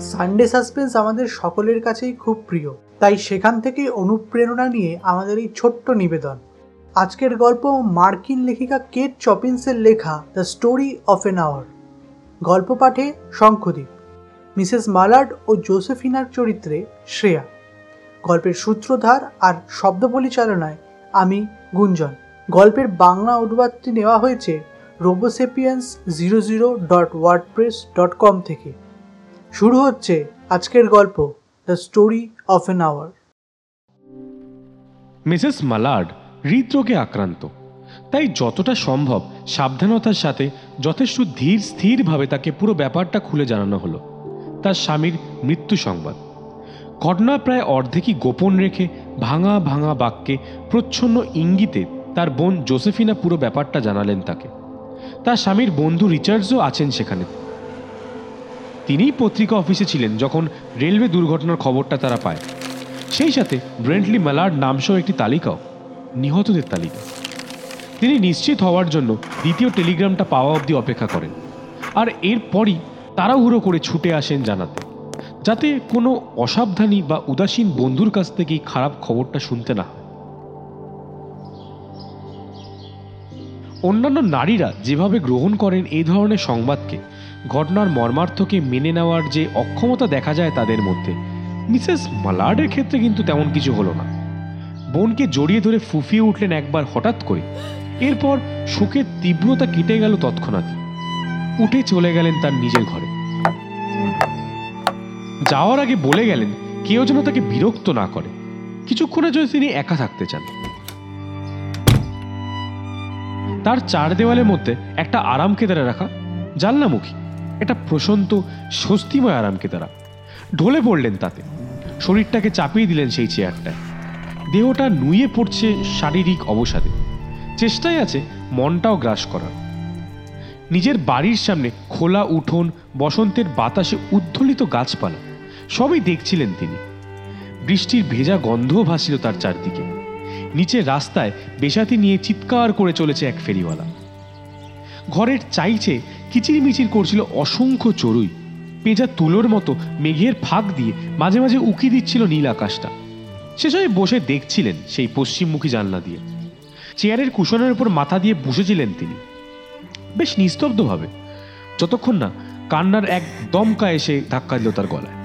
Sunday suspense আমাদের সকলের কাছেই খুব প্রিয়। তাই সেখান থেকেই অনুপ্রেরণা নিয়ে আমাদের এই ছোট্ট নিবেদন। আজকের গল্প মার্কিন লেখিকা কেট চপিন্সের লেখা the story of an hour গল্প পাঠে শঙ্খদ্বীপ মিসেস মালার্ড ও জোসেফিনার চরিত্রে শ্রেয়া। গল্পের সূত্রধার আর শব্দ পরিচালনায় আমি গুঞ্জন। গল্পের বাংলা অনুবাদটি নেওয়া হয়েছে Robosapiens zero zero dot WordPress dot com থেকে। শুরু হচ্ছে আজকের গল্প the story of an hour Mrs Mallard হৃদরোগে আক্রান্ত। তাই যতটা সম্ভব সাবধানতার সাথে যথেষ্ট ধীর স্থিরভাবে তাকে পুরো ব্যাপারটা খুলে জানানো হলো। তার স্বামীর মৃত্যু সংবাদ। ঘটনা প্রায় অর্ধেকই গোপন রেখে ভাঙা ভাঙা বাক্যে প্রচ্ছন্ন ইঙ্গিতে তার বোন জোসেফিনা পুরো ব্যাপারটা জানালেন তাকে। তার স্বামীর বন্ধু রিচার্ডসও আছেন সেখানে। তিনিই পত্রিকা অফিসে ছিলেন যখন রেলওয়ে দুর্ঘটনার খবরটা তারা পায়। সেই সাথে ব্রেন্টলি ম্যালার্ড নামসহ একটি তালিকাও, নিহতদের তালিকা। তিনি নিশ্চিত হওয়ার জন্য দ্বিতীয় টেলিগ্রামটা পাওয়া অবধি অপেক্ষা করেন। আর এরপরই তাড়াহুড়ো করে ছুটে আসেন জানাতে, যাতে কোনো অসাবধানী বা উদাসীন বন্ধুর কাছ থেকেই খারাপ খবরটা শুনতে না হয়। অন্যান্য নারীরা যেভাবে গ্রহণ করেন এই ধরনের সংবাদকে, ঘটনার মর্মার্থকে মেনে নেওয়ার যে অক্ষমতা দেখা যায় তাদের মধ্যে, মিসেস মালার্ডের ক্ষেত্রে কিন্তু তেমন কিছু হলো না। বোনকে জড়িয়ে ধরে ফুফিয়ে উঠলেন একবার হঠাৎ করে। এরপর শোকের তীব্রতা কেটে গেল তৎক্ষণাৎ। উঠে চলে গেলেন তার নিজের ঘরে। যাওয়ার আগে বলে গেলেন, কেউ যেন তাকে বিরক্ত না করে। কিছুক্ষণের জন্য তিনি একা থাকতে চান। তার চার দেওয়ালের মধ্যে একটা আরাম কেদারা রাখা জানলামুখী একটা প্রশান্ত, স্বস্তিময় আরাম কেদারা। ঢলে পড়লেন তাতে। শরীরটাকে চাপিয়ে দিলেন সেই চেয়ারটায়। দেহটা নুয়ে পড়ছে শারীরিক অবসাদে। চেষ্টায় আছে মনটাও গ্রাস করার। নিজের বাড়ির সামনে খোলা উঠোন, বসন্তের বাতাসে উদ্ধলিত গাছপালা, সবই দেখছিলেন তিনি। বৃষ্টির ভেজা গন্ধও ভাসছিল তার চারদিকে। নিচের রাস্তায় বেসাতি নিয়ে চিৎকার করে চলেছে এক ফেরিওয়ালা। ঘরের চাইছে কিচিরমিচির করছিল অসংখ্য চড়ুই। পেঁজা তুলোর মতো মেঘের ফাঁক দিয়ে মাঝে মাঝে উকি দিচ্ছিল নীল আকাশটা। সেসবে বসে দেখছিলেন সেই পশ্চিমমুখী জানলা দিয়ে। চেয়ারের কুশনের উপর মাথা দিয়ে বসেছিলেন তিনি। বেশ নিস্তব্ধভাবে, যতক্ষণ না কান্নার এক দমকা এসে ধাক্কা দিল তার গলায়।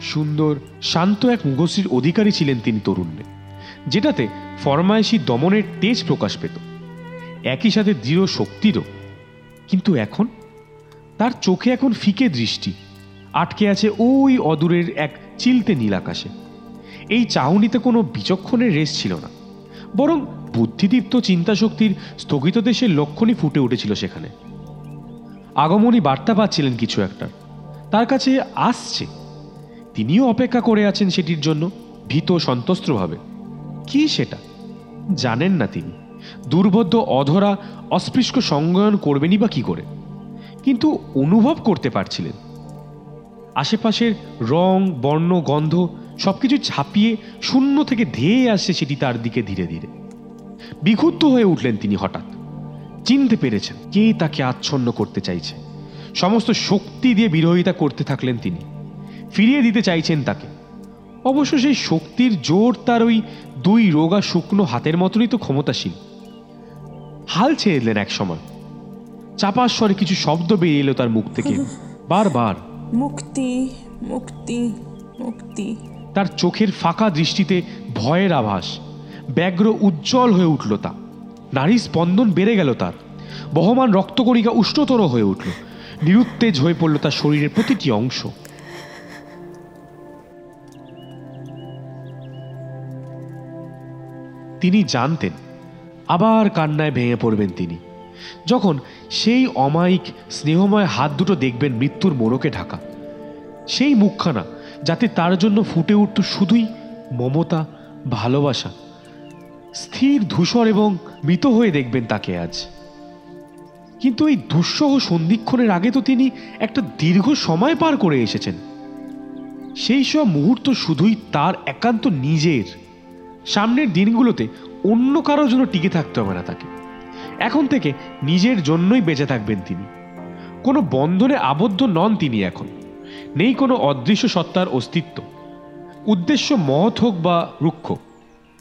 সুন্দর, শান্ত এক মুখশ্রীর অধিকারী ছিলেন তিনি তরুণে, যেটাতে ফরমায়েশি দমনের তেজ প্রকাশ পেত। একই সাথে দৃঢ় শক্তিরও। কিন্তু এখন? তার চোখে এখন ফিকে দৃষ্টি, আটকে আছে ওই অদূরের এক চিলতে নীল আকাশে। এই চাহনিতে কোনো বিচক্ষণের রেস ছিল না, বরং বুদ্ধিদীপ্ত চিন্তাশক্তির স্থগিত দেশের লক্ষণই ফুটে উঠেছিল সেখানে। আগমনী বার্তা পাচ্ছিলেন কিছু একটা, তার কাছে আসছে। তিনিও অপেক্ষা করে আছেন সেটির জন্য ভীত সন্তস্ত্রভাবে কি সেটা? জানেন না তিনি। দুর্বোধ্য অধরা অস্পৃশ্য সংজ্ঞায়ন করবেনই বা কি করে? কিন্তু অনুভব করতে পারছিলেন। আশেপাশের রং, বর্ণ, গন্ধ সবকিছু ছাপিয়ে শূন্য থেকে ধেয়ে আসছে সেটি তার দিকে ধীরে ধীরে। বিক্ষুব্ধ হয়ে উঠলেন তিনি হঠাৎ। চিনতে পেরেছেন কে তাকে আচ্ছন্ন করতে চাইছে। সমস্ত শক্তি দিয়ে বিরোধিতা করতে থাকলেন তিনি। ফিরিয়ে দিতে চাইছেন তাকে। অবশ্য সেই শক্তির জোর তার ওই দুই রোগা শুকনো হাতের মতনই তো ক্ষমতাশীল। হাল ছেড়ে দিলেন এক সময়। চাপার স্বরে কিছু শব্দ বেরিয়ে এলো তার মুখ থেকে। বারবার। মুক্তি মুক্তি মুক্তি। তার চোখের ফাঁকা দৃষ্টিতে ভয়ের আভাস। ব্যগ্র উজ্জ্বল হয়ে উঠল তা। নারী স্পন্দন বেড়ে গেল তার। বহমান রক্তকণিকা উষ্ণতর হয়ে উঠল। নিরুত্তেজ হয়ে পড়ল তার শরীরের প্রতিটি অংশ। তিনি জানতেন, আবার কান্নায় ভেঙে পড়বেন তিনি। যখন সেই অমায়িক স্নেহময় হাত দুটো দেখবেন মৃত্যুর মোড়কে ঢাকা, সেই মুখখানা যাতে তার জন্য ফুটে উঠত শুধুই মমতা, ভালোবাসা, স্থির ধূসর এবং মৃত হয়ে দেখবেন তাকে আজ। কিন্তু এই দুঃসহ সন্ধিক্ষণের আগে তো তিনি একটা দীর্ঘ সময় পার করে এসেছেন। সেই সব মুহূর্ত শুধুই তার একান্ত নিজের সামনের দিনগুলোতে অন্য কারোর জন্য টিকে থাকতে হবে না তাকে। এখন থেকে নিজের জন্যই বেঁচে থাকবেন তিনি। কোনো বন্ধনে আবদ্ধ নন তিনি এখন। নেই কোনো অদৃশ্য সত্তার অস্তিত্ব। উদ্দেশ্য মহৎ হোক বা রুক্ষ,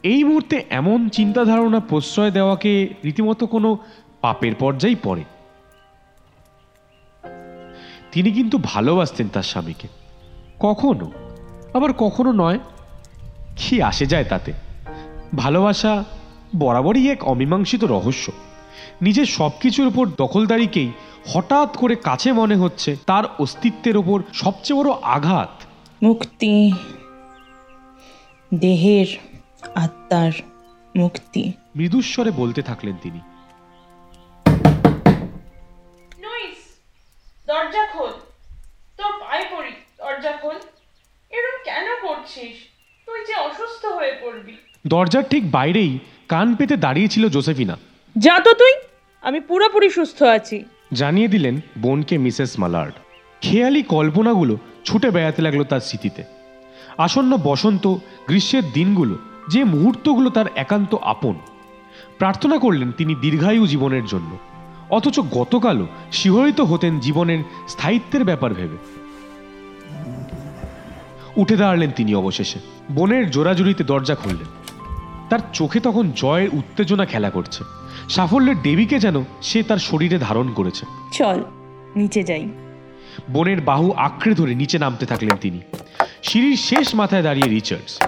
এই মুহূর্তে এমন চিন্তা ধারণা প্রশ্রয় দেওয়াকে রীতিমতো কোনো পাপের পর্যায়ে পড়ে। তিনি কিন্তু ভালোবাসতেন তার স্বামীকে। কখনো, আবার কখনো নয়, কি আসে যায় তাতে? ভালোবাসা বরাবরই এক অমীমাংসিত রহস্য। নিজের সব কিছুর উপর দখলদারিকেই হঠাৎ করে কাছে মনে হচ্ছে তার অস্তিত্বের ওপর সবচেয়ে বড় আঘাত। মুক্তি। দেহের আত্মার মুক্তি। মৃদুস্বরে বলতে থাকলেন তিনি। দরজা খোল। তোর পায়ে পড়ি দরজা খোল। এরকম কেন করছিস? তুই যে অসুস্থ হয়ে পড়বি। দরজার ঠিক বাইরেই কান পেতে দাঁড়িয়েছিল জোসেফিনা। যা তো তুই! আমি পুরোপুরি সুস্থ আছি। জানিয়ে দিলেন বোনকে মিসেস মালার্ড। খেয়ালি কল্পনাগুলো ছুটে বেড়াতে লাগল তার স্মৃতিতে। আসন্ন বসন্ত গ্রীষ্মের দিনগুলো যে মুহূর্তগুলো তার একান্ত আপন। প্রার্থনা করলেন তিনি দীর্ঘায়ু জীবনের জন্য। অথচ গতকালও শিহরিত হতেন জীবনের স্থায়িত্বের ব্যাপার ভেবে। উঠে দাঁড়ালেন তিনি অবশেষে। বনের জোড়াজুড়িতে দরজা খুললেন। তার চোখে তখন জয়ের উত্তেজনা খেলা করছে। সাফল্যের দেবীকে যেন সে তার শরীরে ধারণ করেছে। চল নিচে যাই। বনের বাহু আঁকড়ে ধরে নিচে নামতে থাকলেন তিনি। সিঁড়ির শেষ মাথায় দাঁড়িয়ে রিচার্ডস।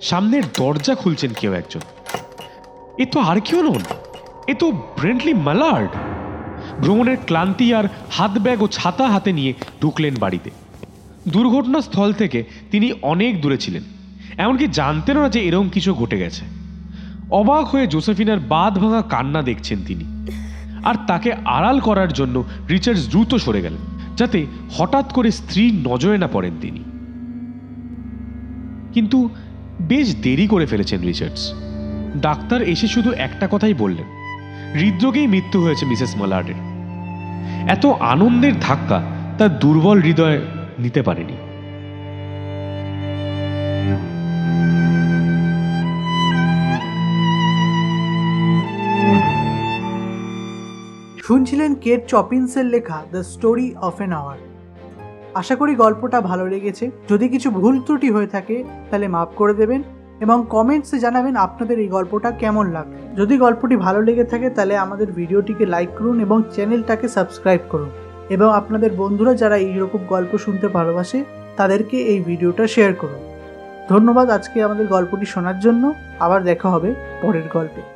সামনের দরজা খুলছেন কেউ একজন। এ তো আর কেউ নন এ তো ব্রেন্টলি মালার্ড। ভ্রমণের ক্লান্তি আর হাত ব্যাগ ও ছাতা হাতে নিয়ে ঢুকলেন বাড়িতে। দুর্ঘটনাস্থল থেকে তিনি অনেক দূরে ছিলেন। এমনকি জানতেনও না যে এরকম কিছু ঘটে গেছে। অবাক হয়ে জোসেফিনার বাদ ভাঙা কান্না দেখছেন তিনি। আর তাকে আড়াল করার জন্য রিচার্ডস দ্রুত সরে গেলেন, যাতে হঠাৎ করে স্ত্রীর নজরে না পড়েন তিনি। কিন্তু বেশ দেরি করে ফেলেছেন রিচার্ডস। ডাক্তার এসে শুধু একটা কথাই বললেন, হৃদরোগেই মৃত্যু হয়েছে মিসেস মালার্ডের। এত আনন্দের ধাক্কা তার দুর্বল হৃদয় নিতে পারেনি। শুনছিলেন কেট চপিন্সের লেখা the story of an hour. আশা করি গল্পটা ভালো লেগেছে। যদি কিছু ভুল ত্রুটি হয়ে থাকে, তাহলে মাফ করে দেবেন এবং কমেন্টসে জানাবেন আপনাদের এই গল্পটা কেমন লাগল। যদি গল্পটি ভালো লেগে থাকে, তাহলে আমাদের ভিডিওটিকে লাইক করুন এবং চ্যানেলটাকে সাবস্ক্রাইব করুন। এবং আপনাদের বন্ধুরা যারা এইরকম গল্প শুনতে ভালোবাসে, তাদেরকে এই ভিডিওটা শেয়ার করুন। ধন্যবাদ আজকে আমাদের গল্পটি শোনার জন্য। আবার দেখা হবে পরের গল্পে।